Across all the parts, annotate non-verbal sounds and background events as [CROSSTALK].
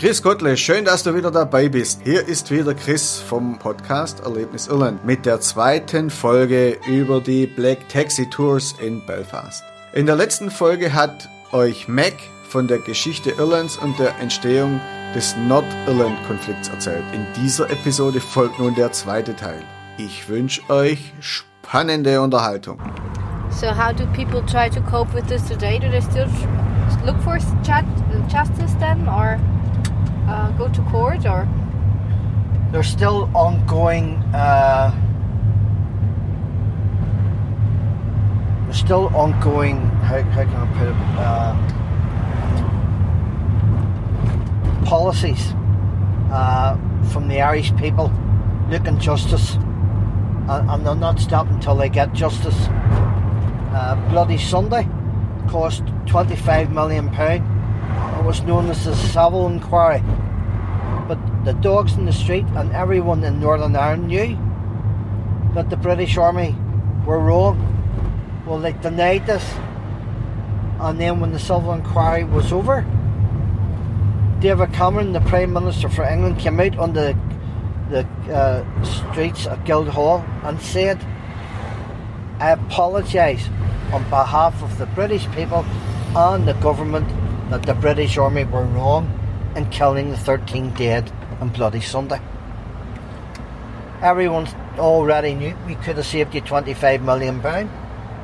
Chris Gottle, schön, dass du wieder dabei bist. Hier ist wieder Chris vom Podcast Erlebnis Irland mit der zweiten Folge über die Black Taxi Tours in Belfast. In der letzten Folge hat euch Mac von der Geschichte Irlands und der Entstehung des Nordirland-Konflikts erzählt. In dieser Episode folgt nun der zweite Teil. Ich wünsche euch spannende Unterhaltung. So how do people try to cope with this today? Do they still look for justice then, or uh, go to court, or? There's still ongoing. Uh, there's still ongoing. How, how can I put it? Uh, policies from the Irish people looking justice, and, and they'll not stop until they get justice. Uh, Bloody Sunday cost 25 million pound. Was known as the Savile Inquiry. But the dogs in the street and everyone in Northern Ireland knew that the British Army were wrong. Well, they denied this. And then when the Savile Inquiry was over, David Cameron, the Prime Minister for England, came out on the, the uh, streets of Guildhall and said, I apologise on behalf of the British people and the government that the British Army were wrong in killing the 13 dead on Bloody Sunday. Everyone already knew we could have saved you 25 million pound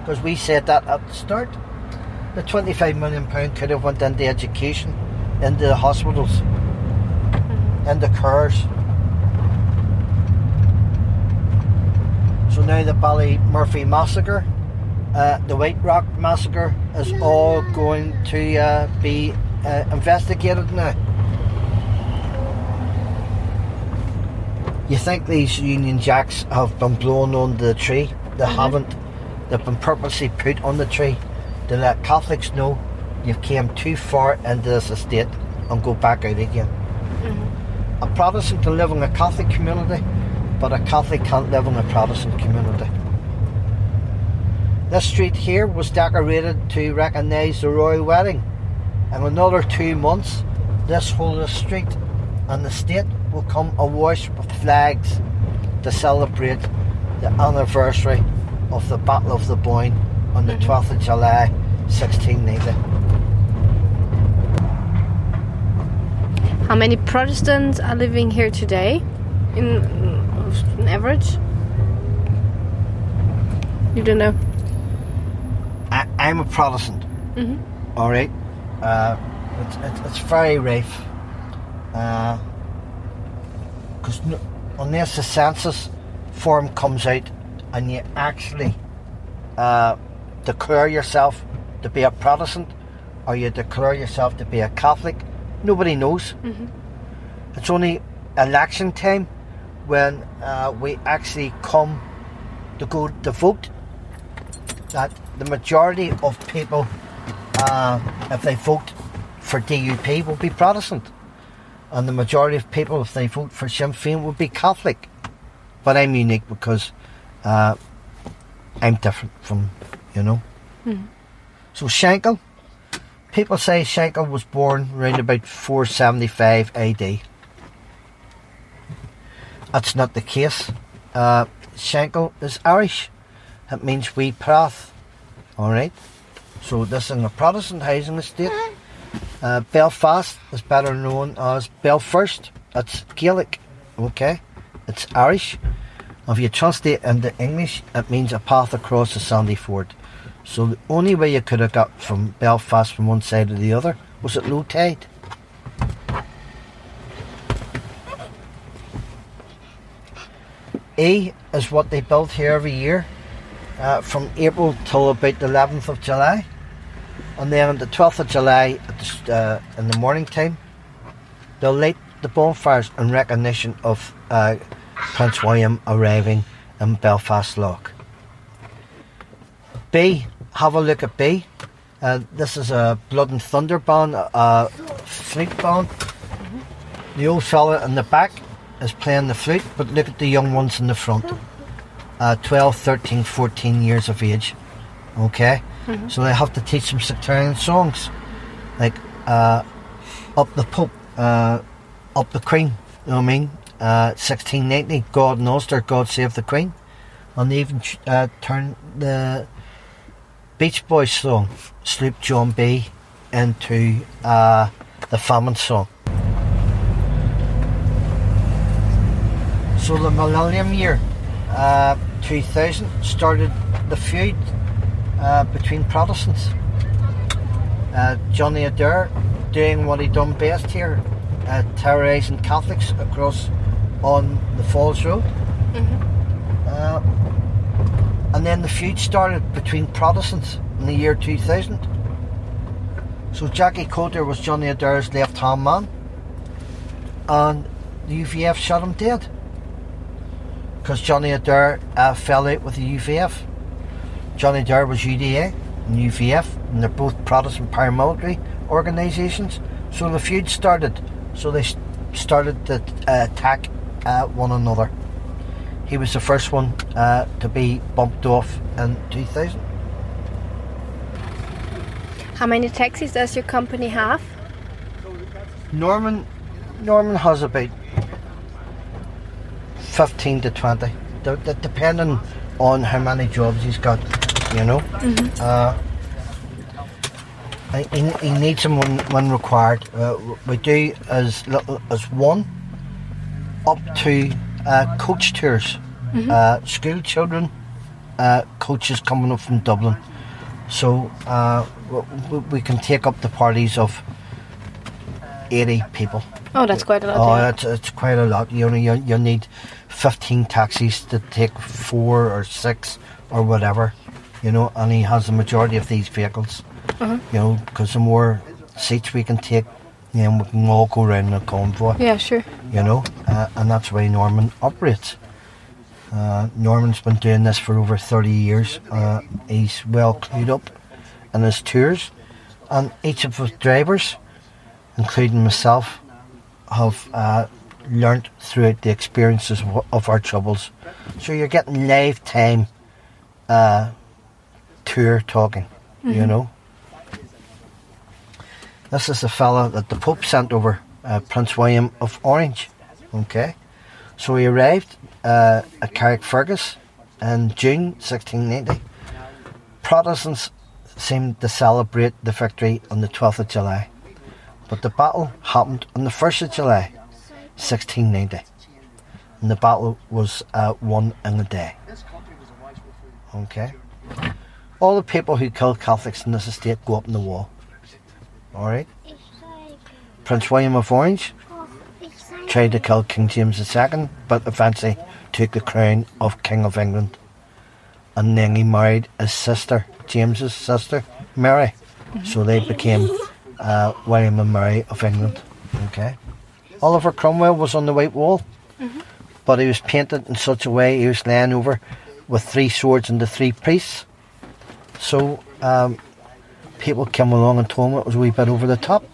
because we said that at the start. The 25 million pound could have went into education, into the hospitals, mm-hmm. into cars. So now the Ballymurphy massacre uh, the White Rock massacre is all going to uh, be uh, investigated now. You think these Union Jacks have been blown on the tree? They Mhm. haven't. They've been purposely put on the tree to let Catholics know you've came too far into this estate and go back out again. A Protestant can live in a Catholic community, but a Catholic can't live in a Protestant community. This street here was decorated to recognise the royal wedding. In another two months, this whole street and the state will come awash with flags to celebrate the anniversary of the Battle of the Boyne on the mhm. 12th of July 1690. How many Protestants are living here today, in, in average? You don't know. I'm a Protestant. Mhm. All right, uh, it's, it's it's very rife. Because no, unless the census form comes out and you actually uh, declare yourself to be a Protestant or you declare yourself to be a Catholic, nobody knows. It's only election time when uh, we actually come to go to vote that the majority of people, uh, if they vote for DUP, will be Protestant. And the majority of people, if they vote for Sinn Féin, will be Catholic. But I'm unique because uh, I'm different from, you know. So Shankill, people say Shankill was born around about 475 AD. That's not the case. Uh, Shankill is Irish. It means wee path. Alright? So this is a Protestant housing estate. Uh, Belfast is better known as Belfast. It's Gaelic. Okay? It's Irish. If you translate into English, it means a path across the sandy ford. So the only way you could have got from Belfast from one side to the other was at low tide. A is what they build here every year uh, from April till about the 11th of July. And then on the 12th of July the, uh, in the morning time, they'll light the bonfires in recognition of uh, Prince William arriving in Belfast Lough. B, have a look at B. Uh, this is a Blood and Thunder band, a, a flute band. The old fella in the back is playing the flute, but look at the young ones in the front. Uh, 12, 13, 14 years of age. Okay? So they have to teach them sectarian songs. Like, uh, Up the Pope, uh, up the Queen. You know what I mean? Uh, 1690, God and Ulster, God Save the Queen. And they even uh, turned the Beach Boys song, Sloop John B, into uh, the famine song. So the millennium year, uh, 2000, started the feud uh, between Protestants. Uh, Johnny Adair doing what he done best here, uh, terrorising Catholics across on the Falls Road. Uh, and then the feud started between Protestants in the year 2000. So Jackie Coulter was Johnny Adair's left hand man, and the UVF shot him dead because Johnny Adair uh, fell out with the UVF. Johnny Adair was UDA and UVF, and they're both Protestant paramilitary organisations. So the feud started. So they started to uh, attack uh, one another. He was the first one uh, to be bumped off in 2000. How many taxis does your company have? Norman, Norman has about 15 to 20, de- de- depending on how many jobs he's got, you know. Uh, he, he needs them when, when required. Uh, we do as little as one up to uh, coach tours. Uh, school children, uh, coaches coming up from Dublin. So uh, w- w- we can take up the parties of 80 people. Oh, that's quite a lot. Oh, yeah. it's, it's quite a lot. You know, you, you need 15 taxis to take four or six or whatever, you know, and he has the majority of these vehicles, Uh-huh. you know, because the more seats we can take, know, we can all go around in a convoy, yeah, sure. you know, uh, and that's the way Norman operates. Uh, Norman's been doing this for over 30 years. Uh, he's well clued up in his tours, and each of his drivers, including myself, have learnt throughout the experiences of, our troubles. So you're getting lifetime uh, tour talking, you know. This is the fella that the Pope sent over, uh, Prince William of Orange. Okay, so he arrived uh, at Carrickfergus in June 1690. Protestants seemed to celebrate the victory on the 12th of July, but the battle happened on the 1st of July 1690, and the battle was uh, won in a day. Okay, all the people who killed Catholics in this estate go up in the wall. All right. Prince William of Orange tried to kill King James II, but eventually took the crown of King of England. And then he married his sister, James's sister, Mary. So they became uh, William and Mary of England. Okay. Oliver Cromwell was on the White Wall, but he was painted in such a way he was laying over with three swords and the three priests. So um, people came along and told him it was a wee bit over the top.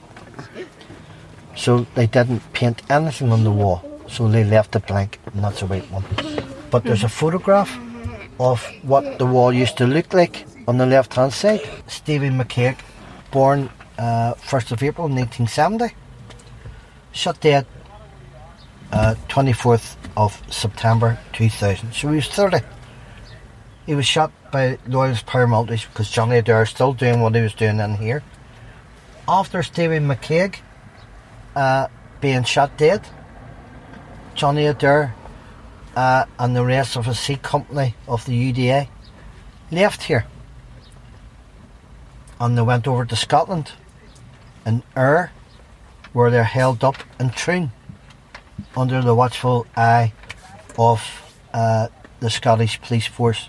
So they didn't paint anything on the wall. So they left it blank, and that's a white one. But there's a photograph of what the wall used to look like on the left hand side. Stephen McCaig, born uh, 1st of April 1970, shot dead uh, 24th of September 2000. So he was 30. He was shot by Loyalist paramilitaries because Johnny Adair still doing what he was doing in here. After Stevie McCaig uh, being shot dead, Johnny Adair uh, and the rest of his C company of the UDA left here. And they went over to Scotland in Ayr, where they're held up and Troon under the watchful eye of uh, the Scottish police force.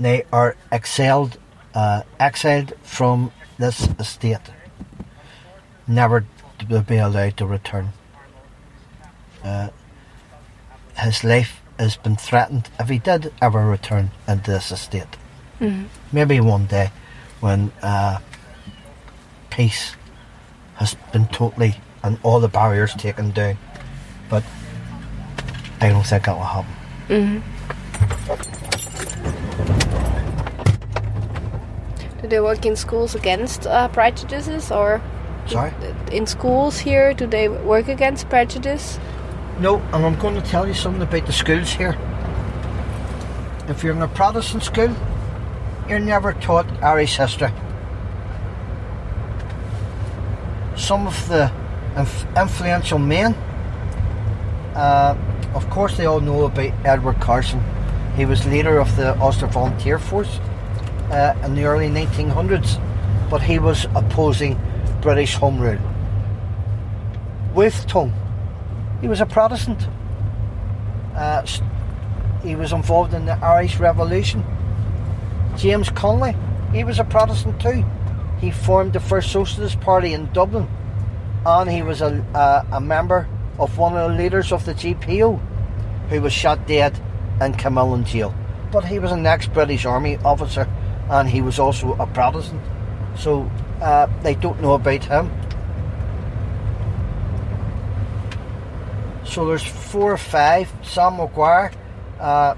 They are exiled, uh, exiled from this estate, never to be allowed to return. Uh, his life has been threatened if he did ever return into this estate. Maybe one day when uh, peace has been totally and all the barriers taken down. But I don't think that will happen. Do they work in schools against uh, prejudices or? Sorry? In schools here, do they work against prejudice? No, and I'm going to tell you something about the schools here. If you're in a Protestant school, you're never taught Irish history. Some of the inf- influential men, uh, of course, they all know about Edward Carson. He was leader of the Ulster Volunteer Force uh, in the early 1900s, but he was opposing British Home Rule. Wolfe Tone, he was a Protestant. Uh, he was involved in the Irish Revolution. James Connolly, he was a Protestant too. He formed the first Socialist Party in Dublin, and he was a, a, a member of one of the leaders of the GPO, who was shot dead in Kilmainham jail. But he was an ex-British Army officer, and he was also a Protestant. So uh, they don't know about him. So there's four or five. Sam Maguire, uh,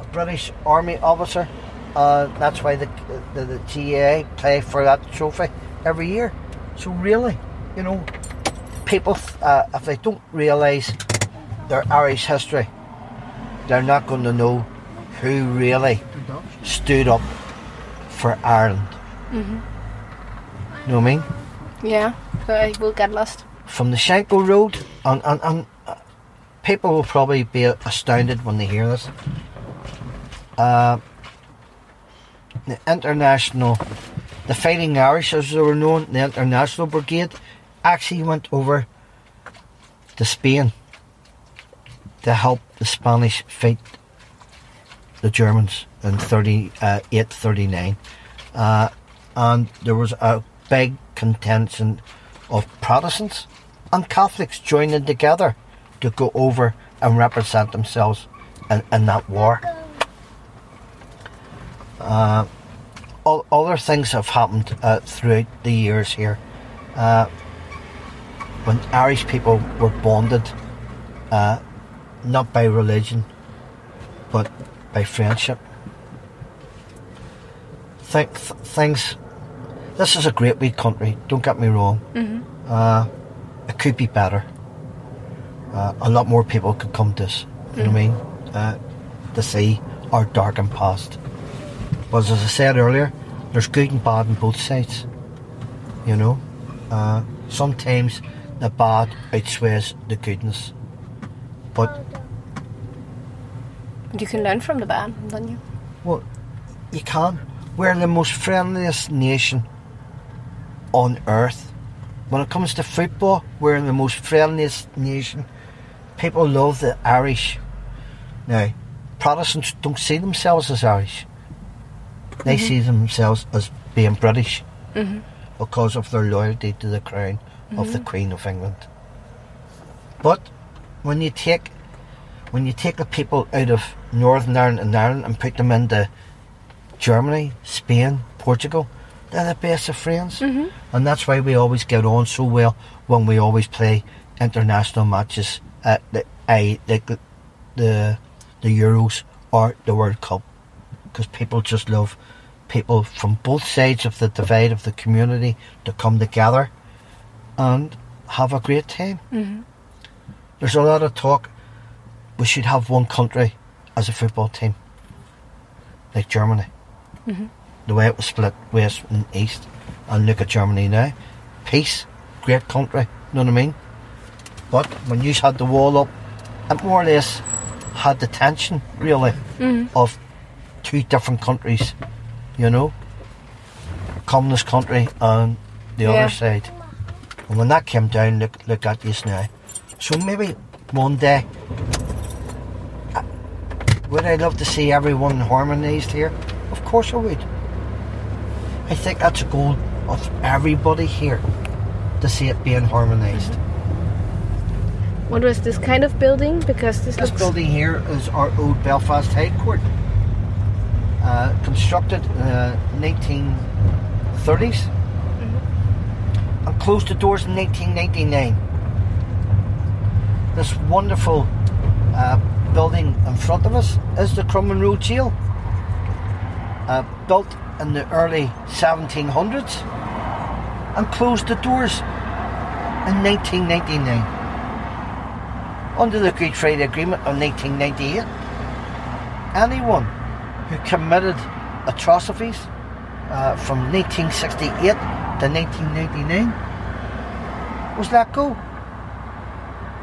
a British Army officer. Uh, that's why the, the the GAA play for that trophy every year. So really, you know, people uh, if they don't realise their Irish history, they're not going to know who really stood up for Ireland. Know what I mean? Yeah, I will get lost. from the Shankill Road, and, and, and uh, people will probably be astounded when they hear this. Uh, the International, the Fighting Irish, as they were known, the International Brigade, actually went over to Spain to help the Spanish fight the Germans in 38 39. Uh, and there was a big contention of Protestants and Catholics joining together to go over and represent themselves in, in that war. Uh, o- other things have happened uh, throughout the years here. Uh, when Irish people were bonded, uh, not by religion, but by friendship. Think, th- things. This is a great wee country. Don't get me wrong. Uh, it could be better. Uh, a lot more people could come to us. You know what I mean? Uh, to see our darkened past. But as I said earlier, there's good and bad on both sides. You know, uh, sometimes the bad outweighs the goodness. But You can learn from the bad, don't you? Well, you can. We're the most friendliest nation on earth. When it comes to football, we're the most friendliest nation. People love the Irish. Now, Protestants don't see themselves as Irish. They mm-hmm. see themselves as being British mm-hmm. because of their loyalty to the crown of the mm-hmm. Queen of England. But when you take when you take the people out of Northern Ireland and Ireland and put them into Germany, Spain, Portugal, they're the best of friends. Mm-hmm. And that's why we always get on so well when we always play international matches at the, I, the, the, the Euros or the World Cup. Because people just love people from both sides of the divide of the community to come together and have a great time. Mm-hmm. There's a lot of talk we should have one country as a football team, like Germany. Mm-hmm. The way it was split west and east, and look at Germany now. Peace, great country, you know what I mean? But when you had the wall up, it more or less had the tension, really, mm-hmm. of two different countries, you know? Communist country and the Yeah. other side. And when that came down, look, look at this now. So maybe one day would I love to see everyone harmonised here? Of course I would. I think that's a goal of everybody here to see it being harmonised. What was this kind of building? Because this, This building here is our old Belfast High Court. Uh, constructed in the 1930s and closed the doors in 1999. This wonderful uh, building in front of us is the Crumlin Road Jail. Uh, built in the early 1700s and closed the doors in 1999 under the Good Friday Agreement of 1998. Anyone who committed atrocities uh, from 1968 to 1999 was let go.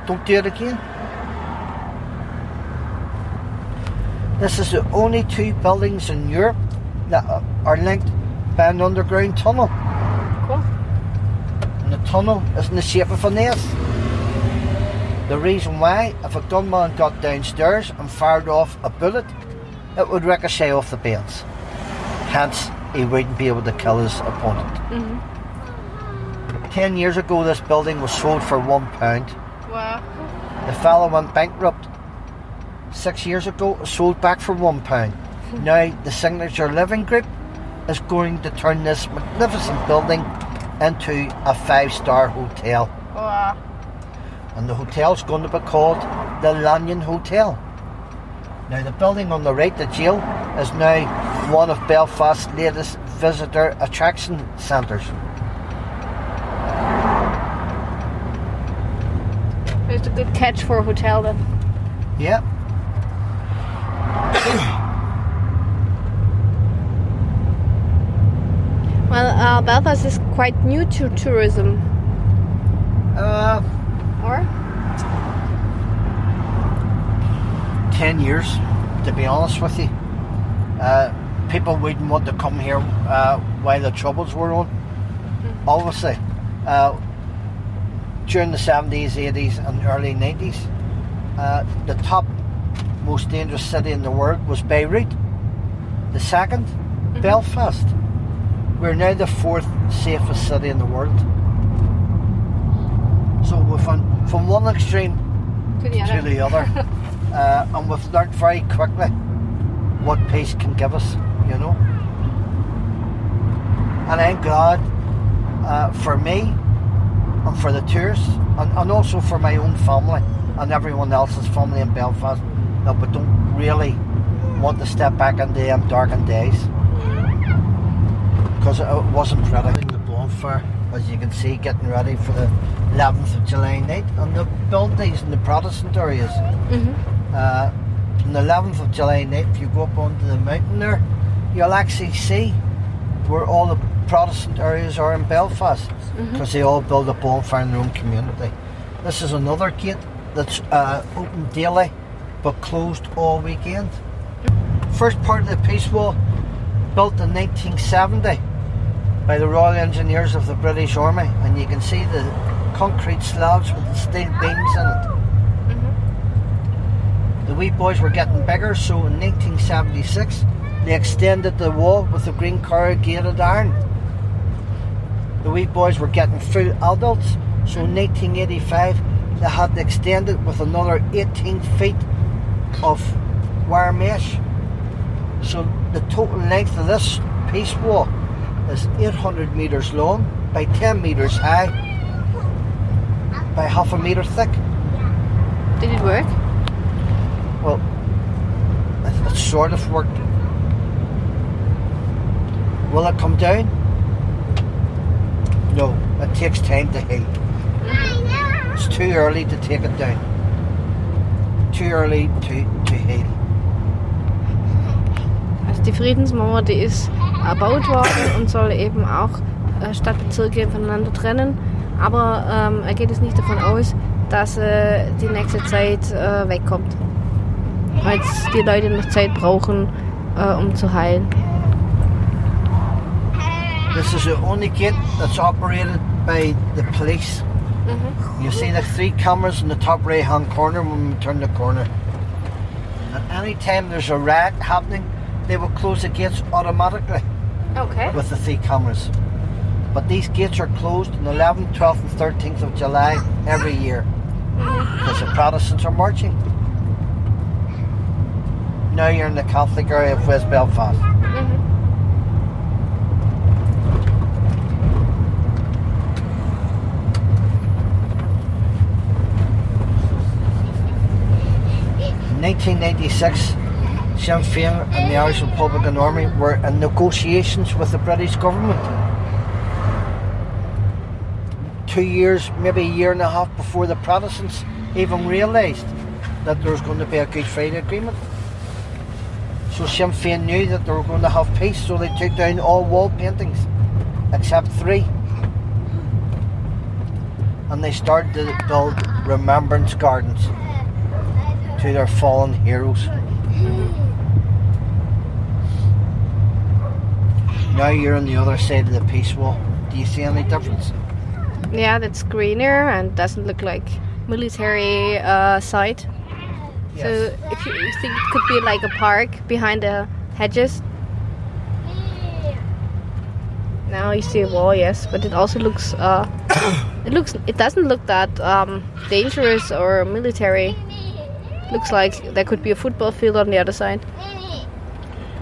Don't do it again. This is the only two buildings in Europe that are linked by an underground tunnel. Cool. And the tunnel is in the shape of an S. The reason why, if a gunman got downstairs and fired off a bullet, it would ricochet off the beds. Hence, he wouldn't be able to kill his opponent. Mm-hmm. Ten years ago, this building was sold for one pound. Wow. The fellow went bankrupt. Six years ago, sold back for one pound. Hmm. now, the Signature Living Group is going to turn this magnificent building into a five-star hotel. Wow. and the hotel's going to be called the Lanyon Hotel. Now, the building on the right, the jail, is now one of Belfast's latest visitor attraction centres. It's a good catch for a hotel then. Yeah. [COUGHS] Well, uh, Belfast is quite new to tourism, Uh, or? 10 years, to be honest with you. Uh, people wouldn't want to come here uh, while the troubles were on, obviously. Uh, during the 70s, 80s, and early 90s, uh, the top most dangerous city in the world was Beirut. The 2nd Belfast. We're now the fourth safest city in the world. So we've gone from one extreme To the to other. the other. [LAUGHS] uh, and we've learned very quickly what peace can give us, you know. And I'm glad uh, for me and for the tourists and, and also for my own family and everyone else's family in Belfast that we don't really want to step back into them darkened days. Because it wasn't pretty. The bonfire, as you can see, getting ready for the 11th of July night. And the buildings in the Protestant areas. Uh, on the 11th of July night, if you go up onto the mountain there, you'll actually see where all the Protestant areas are in Belfast because they all build a bonfire in their own community. This is another gate that's uh, open daily but closed all weekend. First part of the peace wall built in 1970 by the Royal Engineers of the British Army, and you can see the concrete slabs with the steel beams in it. The wee boys were getting bigger, so in 1976 they extended the wall with the green corrugated iron. The wee boys were getting full adults, so in 1985 they had to extend it with another 18 feet of wire mesh. So the total length of this peace wall is 800 metres long by 10 metres high by half a metre thick. Did it work? Well, it, it sort of worked. Will it come down? No, it takes time to heal. It's too early to take it down. Too early to, to heal. Also die Friedensmauer, die ist erbaut worden und soll eben auch äh, Stadtbezirke voneinander trennen. Aber ähm, er geht es nicht davon aus, dass äh, die nächste Zeit äh, wegkommt. Weil jetzt die Leute noch Zeit brauchen, äh, um zu heilen. This is the only gate that's operated by the police. Mm-hmm. You see the three cameras in the top right hand corner when we turn the corner. At any time there's a riot happening, they will close the gates automatically. Okay. with the three cameras. But these gates are closed on the 11th, 12th, and 13th of July every year because the Protestants are marching. Now you're in the Catholic area of West Belfast. In 1996, Sinn Féin and the Irish Republican Army were in negotiations with the British government two years, maybe a year and a half before the Protestants even realised that there was going to be a Good Friday Agreement. So Sinn Féin knew that they were going to have peace, so they took down all wall paintings except three. And they started to build remembrance gardens to their fallen heroes. Now you're on the other side of the peace wall. Do you see any difference? Yeah, that's greener and doesn't look like military uh, site. So if you, you think it could be like a park behind the hedges. Now you see a wall, yes, but it also looks. Uh, [COUGHS] it looks. It doesn't look that um, dangerous or military. Looks like there could be a football field on the other side.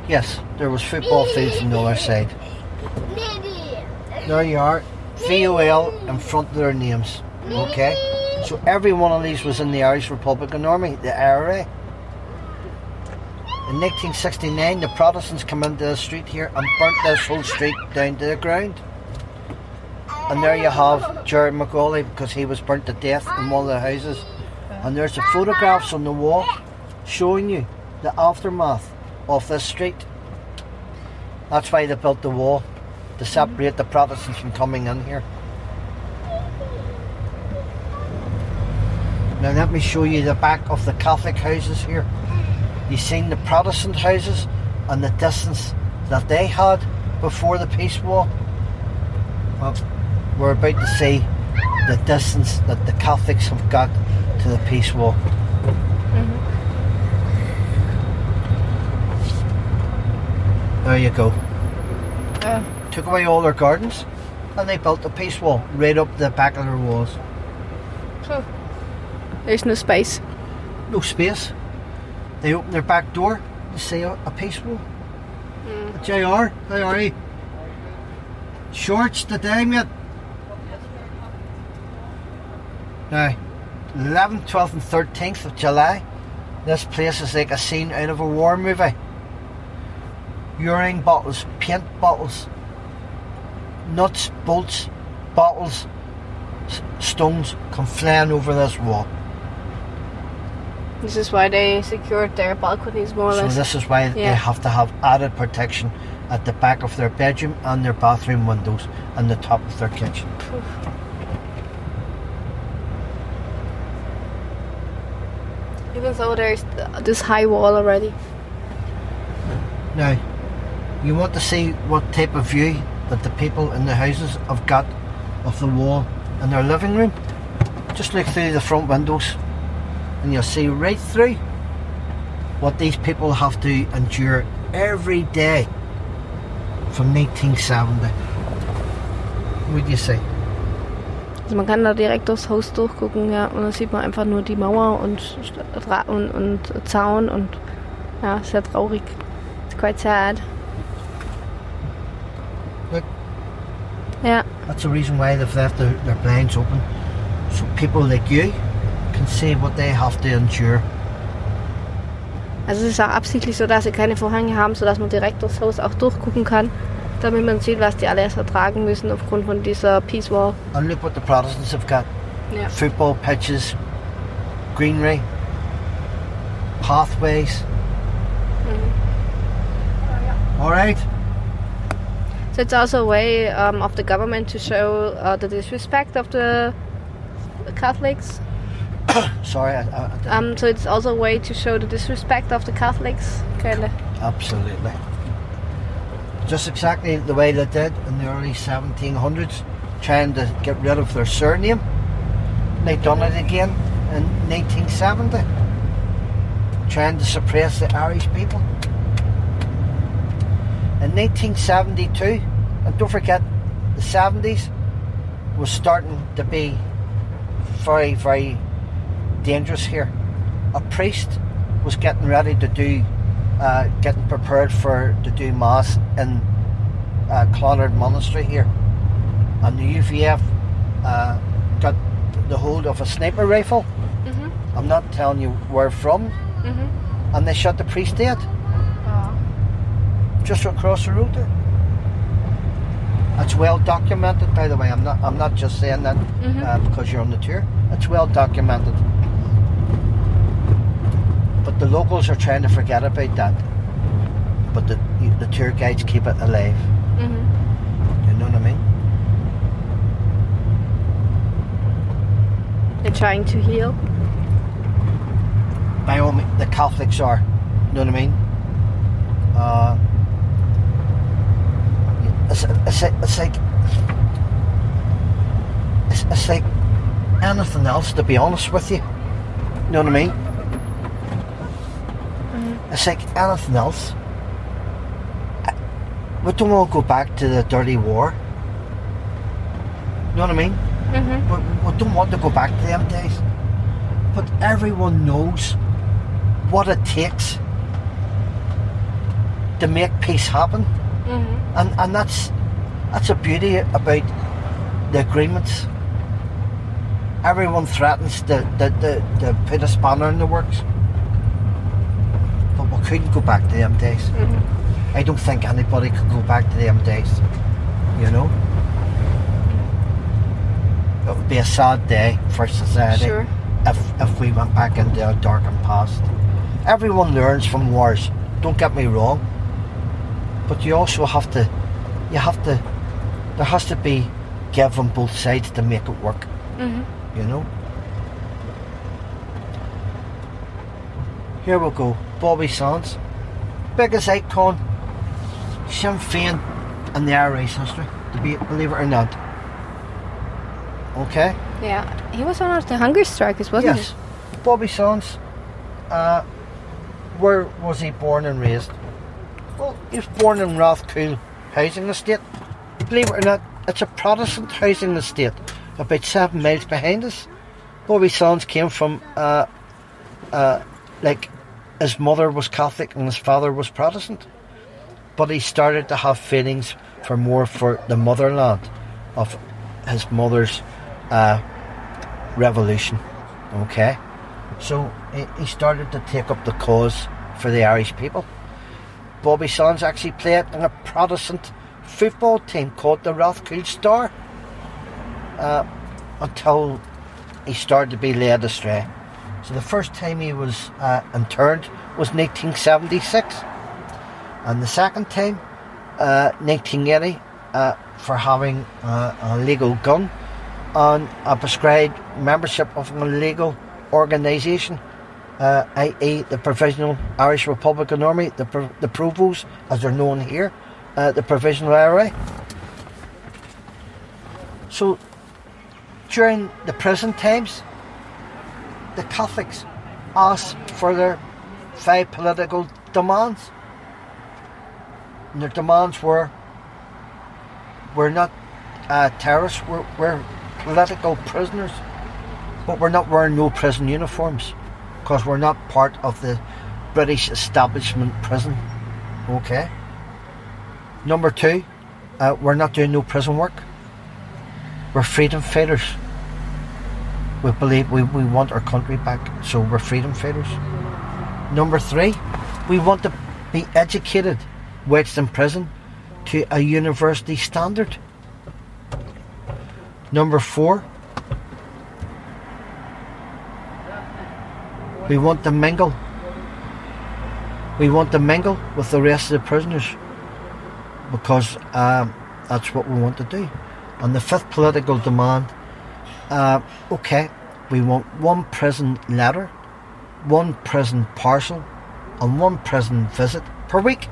Yes, there was football fields on the other side. There you are, VOL in front of their names. Okay, so every one of these was in the Irish Republican Army, the IRA. In 1969, the Protestants come into the street here and burnt this whole street down to the ground. And there you have Jared McCauley because he was burnt to death in one of the houses. And there's the photographs on the wall showing you the aftermath of this street. That's why they built the wall to separate the Protestants from coming in here. Now let me show you the back of the Catholic houses here. You've seen the Protestant houses and the distance that they had before the peace wall. Well, we're about to see the distance that the Catholics have got the peace wall. There you go. Uh, Took away all their gardens and they built a peace wall right up the back of their walls. there's no space. No space. They open their back door to see a, a peace wall. JR, how are you? Shorts today, mate. Now, 11th, 12th, and 13th of July, this place is like a scene out of a war movie. Urine bottles, paint bottles, nuts, bolts, bottles, s- stones come flying over this wall. This is why they secured their balconies more or So less. this is why they Yeah. have to have added protection at the back of their bedroom and their bathroom windows and the top of their kitchen. Even though there's this high wall already. Now, you want to see what type of view that the people in the houses have got of the wall in their living room? Just look through the front windows and you'll see right through what these people have to endure every day from 1970. What do you say? Also man kann da direkt durchs Haus durchgucken, ja, und dann sieht man einfach nur die Mauer und, und, und Zaun und ja, sehr traurig. It's quite sad. Look. Ja, That's the reason why they've left their, their blinds open. So people like you can see what they have to endure. also es ist auch absichtlich so, dass sie keine Vorhänge haben, sodass man direkt durchs Haus auch durchgucken kann, damit man sieht, was die alles ertragen müssen aufgrund von dieser Peace Wall. And look what the Protestants have got. Ja. Football pitches, greenery, pathways. Alright. So it's also a way um, of the government to show uh, the disrespect of the Catholics. [COUGHS] Sorry, I, I, I Um, so it's also a way to show the disrespect of the Catholics, kind of. Absolutely. Just exactly the way they did in the early 1700s, trying to get rid of their surname. They done it again in 1970, trying to suppress the Irish people. In 1972, and don't forget, the 70s was starting to be very, very dangerous here. A priest was getting ready to do uh, getting prepared for to do mass in uh, Clonard Monastery here, and the UVF uh, got the hold of a sniper rifle. Mhm. I'm not telling you where from, Mhm. and they shot the priest dead just across the road there. It's well documented, by the way. I'm not. I'm not just saying that uh, because you're on the tour. It's well documented. But the locals are trying to forget about that. But the the tour guides keep it alive. hmm You know what I mean? They're trying to heal. By all means, the Catholics are. You know what I mean? Uh, it's, it's, it's like it's, it's like anything else. To be honest with you, you know what I mean? It's like anything else. We don't want to go back to the dirty war. You know what I mean? hmm we, we don't want to go back to them days. But everyone knows what it takes to make peace happen. hmm And and that's that's a beauty about the agreements. Everyone threatens to, to, to, to put a spanner in the works. Couldn't go back to them days. hmm I don't think anybody could go back to them days. You know? It would be a sad day for society Sure. if, if we went back into a darkened past. Everyone learns from wars, don't get me wrong. But you also have to, you have to, there has to be give on both sides to make it work, hmm you know? Here we go, Bobby Sands. Biggest icon, Sinn Féin in the Irish history, to be, believe it or not. Okay? Yeah. He was one of the hunger strikers, wasn't he? yes. Bobby Sands. Uh, where was he born and raised? Well, he was born in Rathcoole housing estate. Believe it or not, it's a Protestant housing estate, about seven miles behind us. Bobby Sands came from, uh, uh, like, his mother was Catholic and his father was Protestant. But he started to have feelings for more for the motherland of his mother's uh, revolution. Okay? So he, started to take up the cause for the Irish people. Bobby Sands actually played in a Protestant football team called the Rathcoole Star uh, until he started to be led astray. So the first time he was uh, interned was 1976, and the second time, uh, 1980, uh, for having uh, a legal gun and a prescribed membership of an illegal organisation, uh, i.e., the Provisional Irish Republican Army, the, Pro- the Provos, as they're known here, uh, the Provisional IRA. So, during the prison times, the Catholics asked for their five political demands. And their demands were we're not uh, terrorists, we're, we're political prisoners, but we're not wearing no prison uniforms because we're not part of the British establishment prison. Okay? Number two, uh, we're not doing no prison work. We're freedom fighters. We believe we, we want our country back, so we're freedom fighters. Number three, we want to be educated whilst in prison to a university standard. Number four, we want to mingle. We want to mingle with the rest of the prisoners because um, that's what we want to do. And the fifth political demand uh, okay, we want one prison letter, one prison parcel, and one prison visit per week.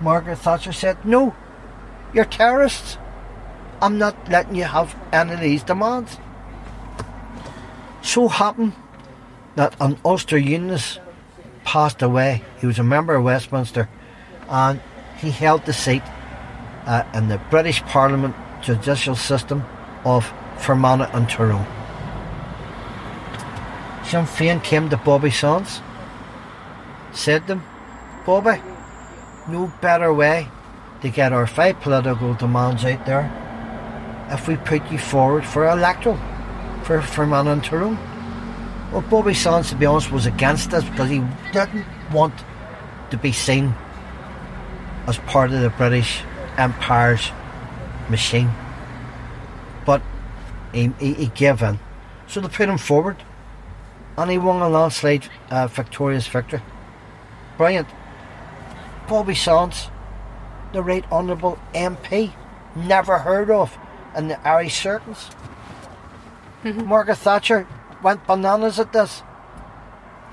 Margaret Thatcher said, No, you're terrorists. I'm not letting you have any of these demands. So happened that an Ulster Unionist passed away. He was a member of Westminster and he held the seat uh, in the British Parliament judicial system of Fermanagh and Tyrone. Sinn Féin came to Bobby Sands, said to him, Bobby, no better way to get our five political demands out there if we put you forward for electoral for Fermanagh and Tyrone. Well, Bobby Sands, to be honest, was against this because he didn't want to be seen as part of the British Empire's machine. He, he, he gave in. So they put him forward and he won a landslide uh, victorious victory. Brilliant. Bobby Sands, the Right Honourable MP, never heard of in the Irish circles. Margaret Thatcher went bananas at this.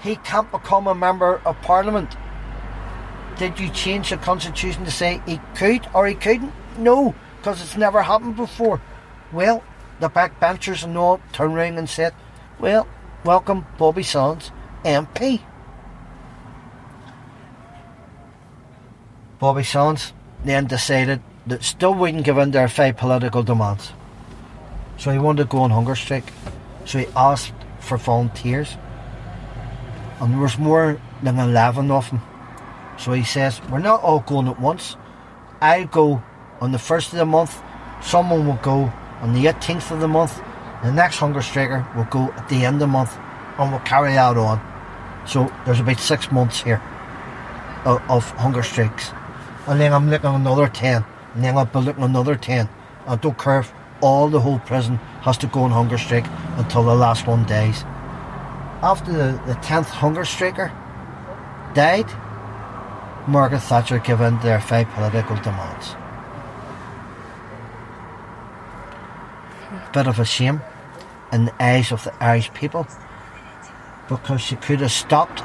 He can't become a member of Parliament. Did you change the constitution to say he could or he couldn't? No, because it's never happened before. Well, the backbenchers and all turned round and said, Well, welcome Bobby Sands, MP. Bobby Sands then decided that still wouldn't give in to their five political demands. So he wanted to go on hunger strike. So he asked for volunteers. And there was more than 11 of them. So he says, We're not all going at once. I'll go on the first of the month. Someone will go on the 18th of the month. The next hunger striker will go at the end of the month. And we'll carry out on. So there's about six months here of, of hunger strikes. And then I'm looking another 10. And then I'll be looking another 10. I don't care if all the whole prison has to go on hunger strike until the last one dies. After the, the 10th hunger striker died, Margaret Thatcher gave in to their five political demands. Bit of a shame in the eyes of the Irish people because she could have stopped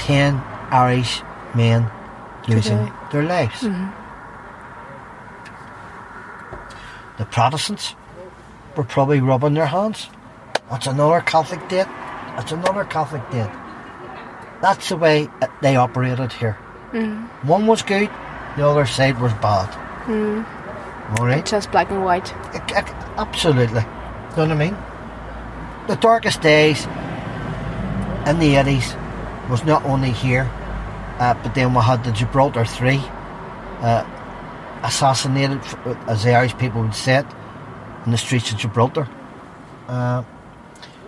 10 Irish men losing Today. their lives. Mm-hmm. The Protestants were probably rubbing their hands. That's another Catholic debt. That's another Catholic debt. That's the way they operated here. Mm-hmm. One was good, the other side was bad. Mm-hmm. All right. It's just black and white. Absolutely. You know what I mean? The darkest days in the 80s was not only here, uh, but then we had the Gibraltar 3 uh, assassinated, uh, as the Irish people would say it, in the streets of Gibraltar. Uh,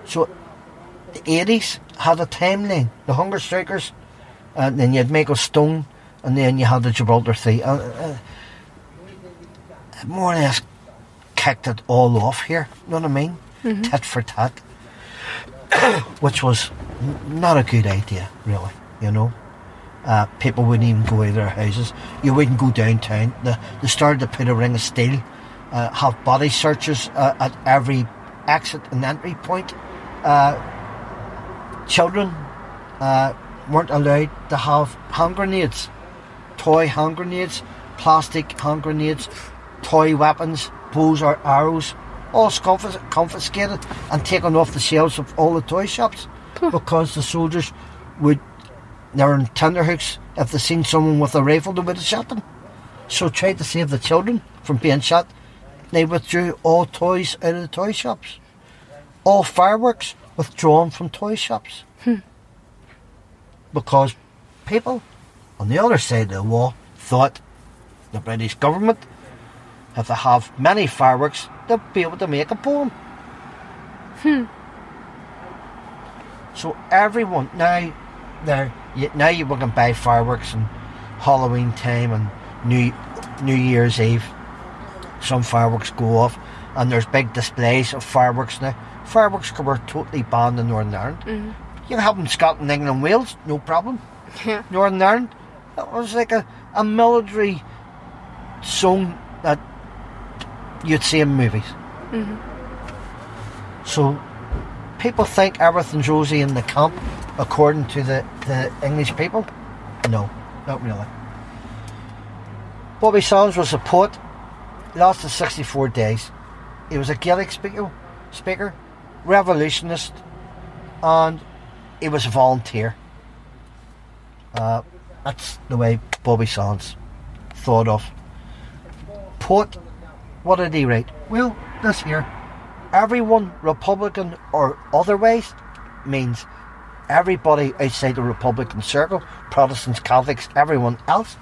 so the 80s had a timeline. The hunger strikers, and then you had Michael Stone, and then you had the Gibraltar 3. Uh, more or less kicked it all off here. You know what I mean? Tit for tat. [COUGHS] Which was not a good idea, really. You know, uh, people wouldn't even go out of their houses. You wouldn't go downtown. They, they started to put a ring of steel, uh, have body searches uh, at every exit and entry point. Uh, children uh, weren't allowed to have hand grenades, toy hand grenades, plastic hand grenades, toy weapons, bows or arrows, all confis- confiscated and taken off the shelves of all the toy shops because the soldiers would, they were in tenderhooks, if they seen someone with a rifle, they would have shot them. So tried to save the children from being shot. They withdrew all toys out of the toy shops. All fireworks withdrawn from toy shops. Hmm. Because people on the other side of the wall thought the British government, if they have many fireworks, they'll be able to make a bomb. Hmm. So everyone now, now, you, now you can buy fireworks in Halloween time and New New Year's Eve. Some fireworks go off, and there's big displays of fireworks now. Fireworks were totally banned in Northern Ireland. Mm-hmm. You can have them in Scotland, England, Wales, no problem. [LAUGHS] Yeah. Northern Ireland, it was like a, a military zone that you'd see in movies. So people think everything's rosy in the camp, according to the, the English people. No, not really. Bobby Sands was a poet, lasted 64 days. He was a Gaelic speaker, speaker, revolutionist, and he was a volunteer. Uh, that's the way Bobby Sands thought of. Poet, what did he write? Well, this here. Everyone, Republican or otherwise, means everybody outside the Republican circle, Protestants, Catholics, everyone else,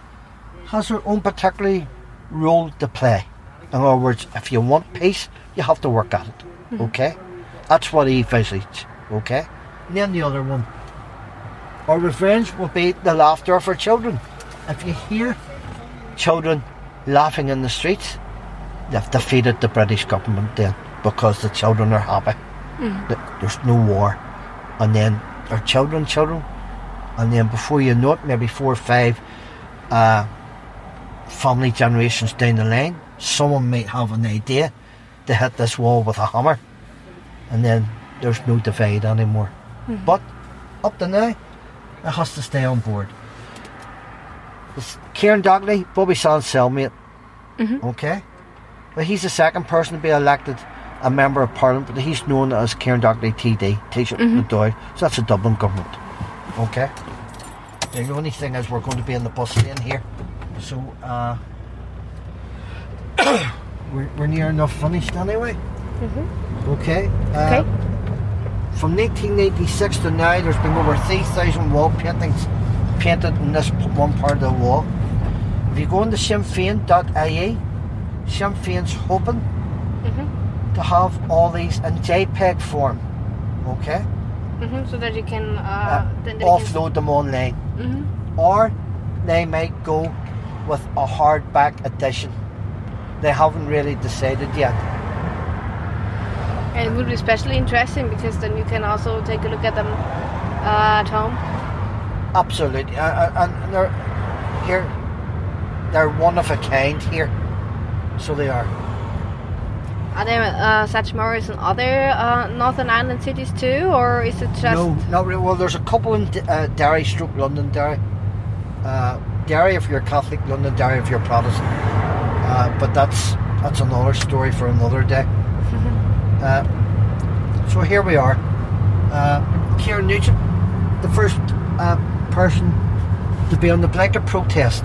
has their own particular role to play. In other words, if you want peace, you have to work at it. Hmm. Okay? That's what he visaged. Okay? And then the other one. Our revenge will be the laughter of our children. If you hear children laughing in the streets, they've defeated the British government then because the children are happy. Hmm. Th- There's no war. And then their children, children, and then before you know it, maybe four or five uh, family generations down the line, someone might have an idea to hit this wall with a hammer, and then there's no divide anymore. Hmm. But up to now, it has to stay on board. It's Kieran Doherty, Bobby Sands' cellmate. Mm-hmm. Okay? But he's the second person to be elected a member of Parliament, but he's known as Kieran Doherty TD, Taoiseach mm So that's a Dublin government. Okay? The only thing is we're going to be in the bus lane here. So, uh, [COUGHS] we're, we're near enough finished anyway. Okay? Uh, Okay. From 1986 to now, there's been over 3,000 wall paintings painted in this one part of the wall. If you go into sinnfein.ie, Sinn Féin's hoping to have all these in JPEG form, okay? hmm so that you can Uh, uh, then they can- offload them online. Mhm. Or they might go with a hardback edition. They haven't really decided yet. And it would be especially interesting because then you can also take a look at them uh, at home. Absolutely, and they're here. They're one of a kind here, so they are. Are there uh, such memorials in other uh, Northern Ireland cities too, or is it just? no, not really. Well, there's a couple in D- uh, Derry, Stroke, London, Derry. Uh, Derry if you're Catholic, London, Derry if you're Protestant. Uh, but that's that's another story for another day. [LAUGHS] uh, so here we are. Uh, Kieran Nugent, the first uh, person to be on the blanket protest.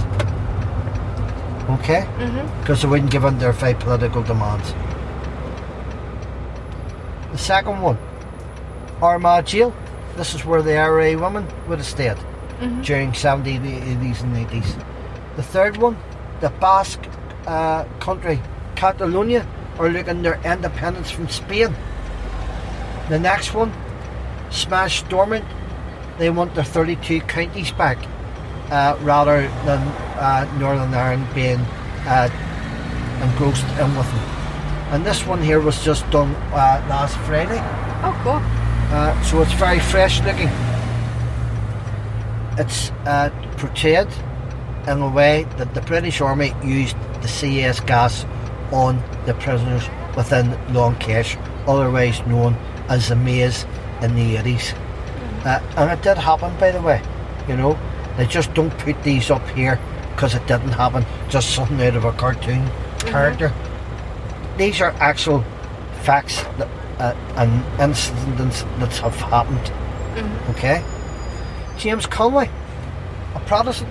Okay? Mhm. Because they wouldn't give in their five political demands. The second one, Armagh Jail. This is where the IRA women would have stayed during 70s, 80s, and 80s. The third one, the Basque uh, country, Catalonia, are looking their independence from Spain. The next one, Smash Stormont, they want their 32 counties back rather than uh, Northern Ireland being uh, engrossed in with them. And this one here was just done uh, last Friday. Oh, cool. Uh, so it's very fresh looking. It's uh, portrayed in a way that the British Army used the CS gas on the prisoners within Long Kesh, otherwise known as the maze in the 80s. Uh, and it did happen, by the way. You know, they just don't put these up here because it didn't happen, just something out of a cartoon character. These are actual facts that, uh, and incidents that have happened. Okay? James Conway, a Protestant,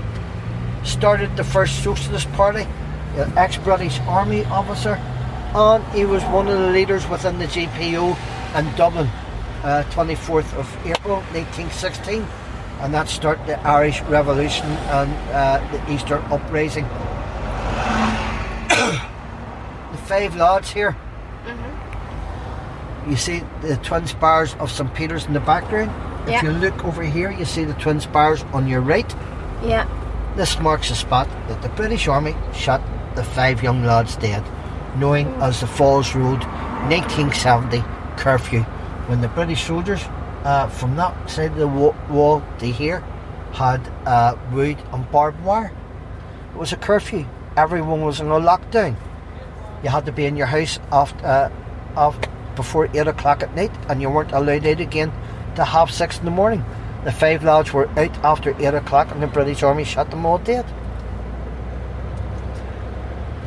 started the first Socialist Party, an ex British Army officer, and he was one of the leaders within the GPO in Dublin, uh, 24th of April 1916. And that started the Irish Revolution and uh, the Easter Uprising. [COUGHS] the five lads here. Mhm. You see the twin spires of St Peter's in the background. If Yeah. you look over here, you see the twin spires on your right. Yeah. This marks the spot that the British Army shot the five young lads dead, knowing as the Falls Road 1970 curfew, when the British soldiers uh, from that side of the wall to here had uh, wood and barbed wire. It was a curfew. Everyone was in a lockdown. You had to be in your house after, uh, after before eight o'clock at night, and you weren't allowed out again to half six in the morning. The five lads were out after eight o'clock, and the British Army shot them all dead.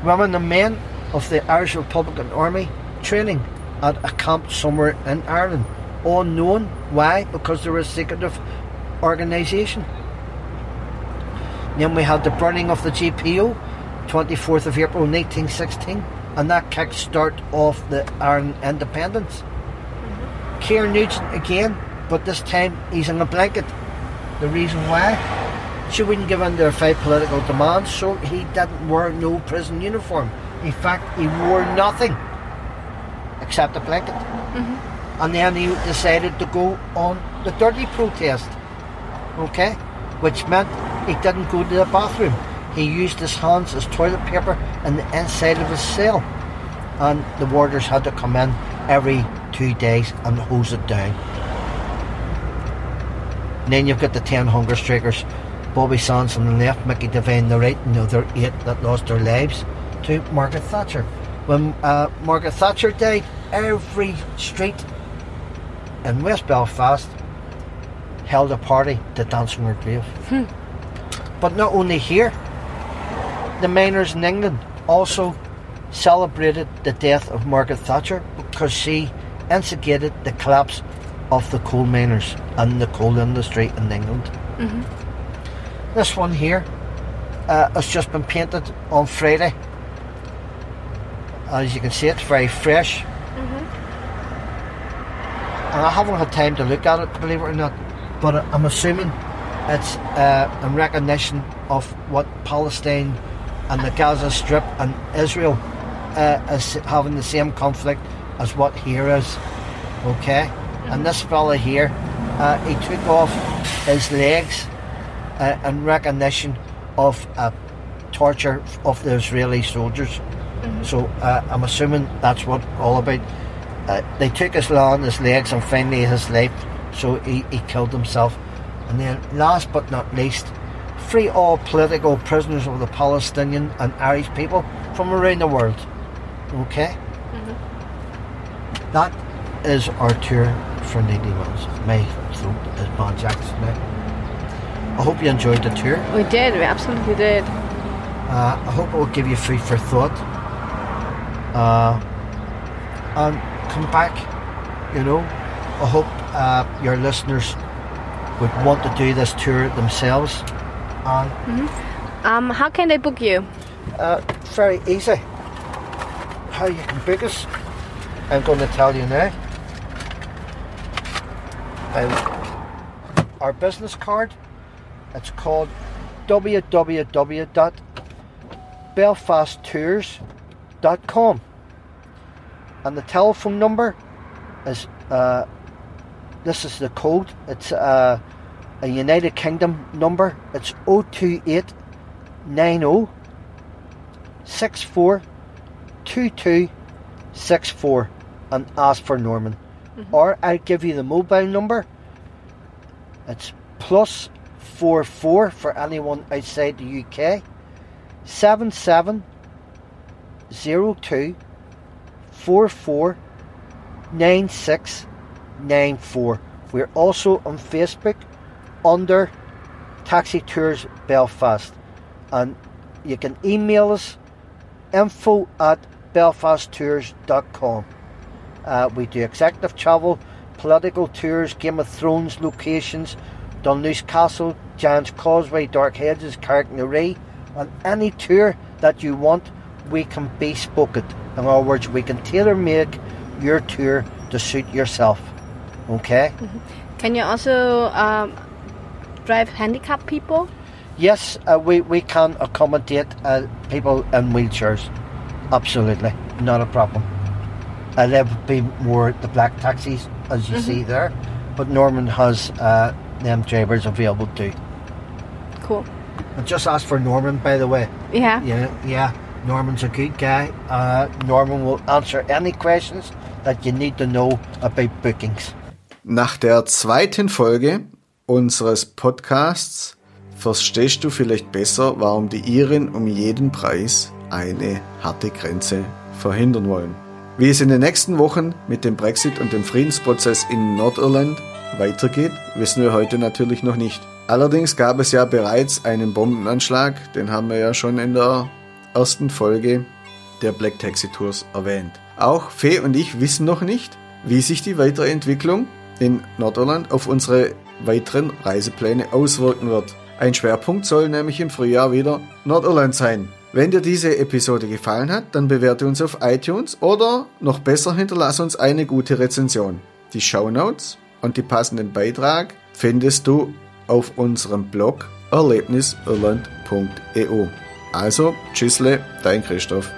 Women and men of the Irish Republican Army training at a camp somewhere in Ireland, all known. Why? Because they were a secretive organisation. Then we had the burning of the GPO, 24th of April 1916, and that kicked start off the Ireland independence. Mm-hmm. Kieran Nugent again, but this time he's in a blanket. The reason why? She wouldn't give in to their five political demands, so he didn't wear no prison uniform. In fact, he wore nothing except a blanket. Mm-hmm. And then he decided to go on the dirty protest. Okay? Which meant he didn't go to the bathroom. He used his hands as toilet paper in the inside of his cell. and the warders had to come in every two days and hose it down. And then you've got the 10 hunger strikers Bobby Sands on the left, Mickey Devine on the right, and the other eight that lost their lives to Margaret Thatcher. When uh, Margaret Thatcher died, every street in West Belfast held a party to dance on her grave. Hmm. But not only here, the miners in England also celebrated the death of Margaret Thatcher because she instigated the collapse of the coal miners and the coal industry in England. Mm-hmm. This one here uh, has just been painted on Friday. As you can see, it's very fresh. Mm-hmm. And I haven't had time to look at it, believe it or not, but I'm assuming it's uh, in recognition of what Palestine and the Gaza Strip and Israel uh, is having the same conflict as what here is. Okay? And this fella here, uh, he took off his legs uh, in recognition of torture of the Israeli soldiers. So uh, I'm assuming that's what all about. Uh, they took his law and his legs and finally his life, so he, he killed himself. And then, last but not least, free all political prisoners of the Palestinian and Irish people from around the world. Okay? Mhm. That is our tour for 90 months. My throat is Bon Jackson now. I hope you enjoyed the tour. We did, we absolutely did. Uh, I hope it will give you food for thought. Uh, and come back, you know. I hope uh, your listeners would want to do this tour themselves. And Um, how can they book you? uh, very easy. How you can book us, I'm going to tell you now. Um, our business card, it's called www.belfasttours.com and the telephone number is uh, this is the code it's uh, a United Kingdom number it's 028 90 64 2264 and ask for Norman. Or I'll give you the mobile number. It's plus 44 for anyone outside the UK. 77 02 44 9694. We're also on Facebook under Taxi Tours Belfast. And you can email us info at belfasttours.com. Uh, we do executive travel, political tours, Game of Thrones locations, Dunluce Castle, Giant's Causeway, Dark Hedges, Carrick-a-Rede, and any tour that you want, we can bespoke it. In other words, we can tailor make your tour to suit yourself. Okay? Can you also um, drive handicapped people? Yes, uh, we, we can accommodate uh, people in wheelchairs. Absolutely, not a problem. Uh, there would be more the black taxis, as you see there, but Norman has uh, them drivers available too. Cool. And just ask for Norman, by the way. Yeah. Yeah, yeah. Norman's a good guy. Uh, Norman will answer any questions that you need to know about bookings. Nach der zweiten Folge unseres Podcasts verstehst du vielleicht besser, warum die Iren um jeden Preis eine harte Grenze verhindern wollen. Wie es in den nächsten Wochen mit dem Brexit und dem Friedensprozess in Nordirland weitergeht, wissen wir heute natürlich noch nicht. Allerdings gab es ja bereits einen Bombenanschlag, den haben wir ja schon in der ersten Folge der Black Taxi Tours erwähnt. Auch Fee und ich wissen noch nicht, wie sich die Weiterentwicklung in Nordirland auf unsere weiteren Reisepläne auswirken wird. Ein Schwerpunkt soll nämlich im Frühjahr wieder Nordirland sein. Wenn dir diese Episode gefallen hat, dann bewerte uns auf iTunes oder noch besser hinterlass uns eine gute Rezension. Die Shownotes und die passenden Beitrag findest du auf unserem Blog erlebnisirland.eu. Also, tschüssle, dein Christoph.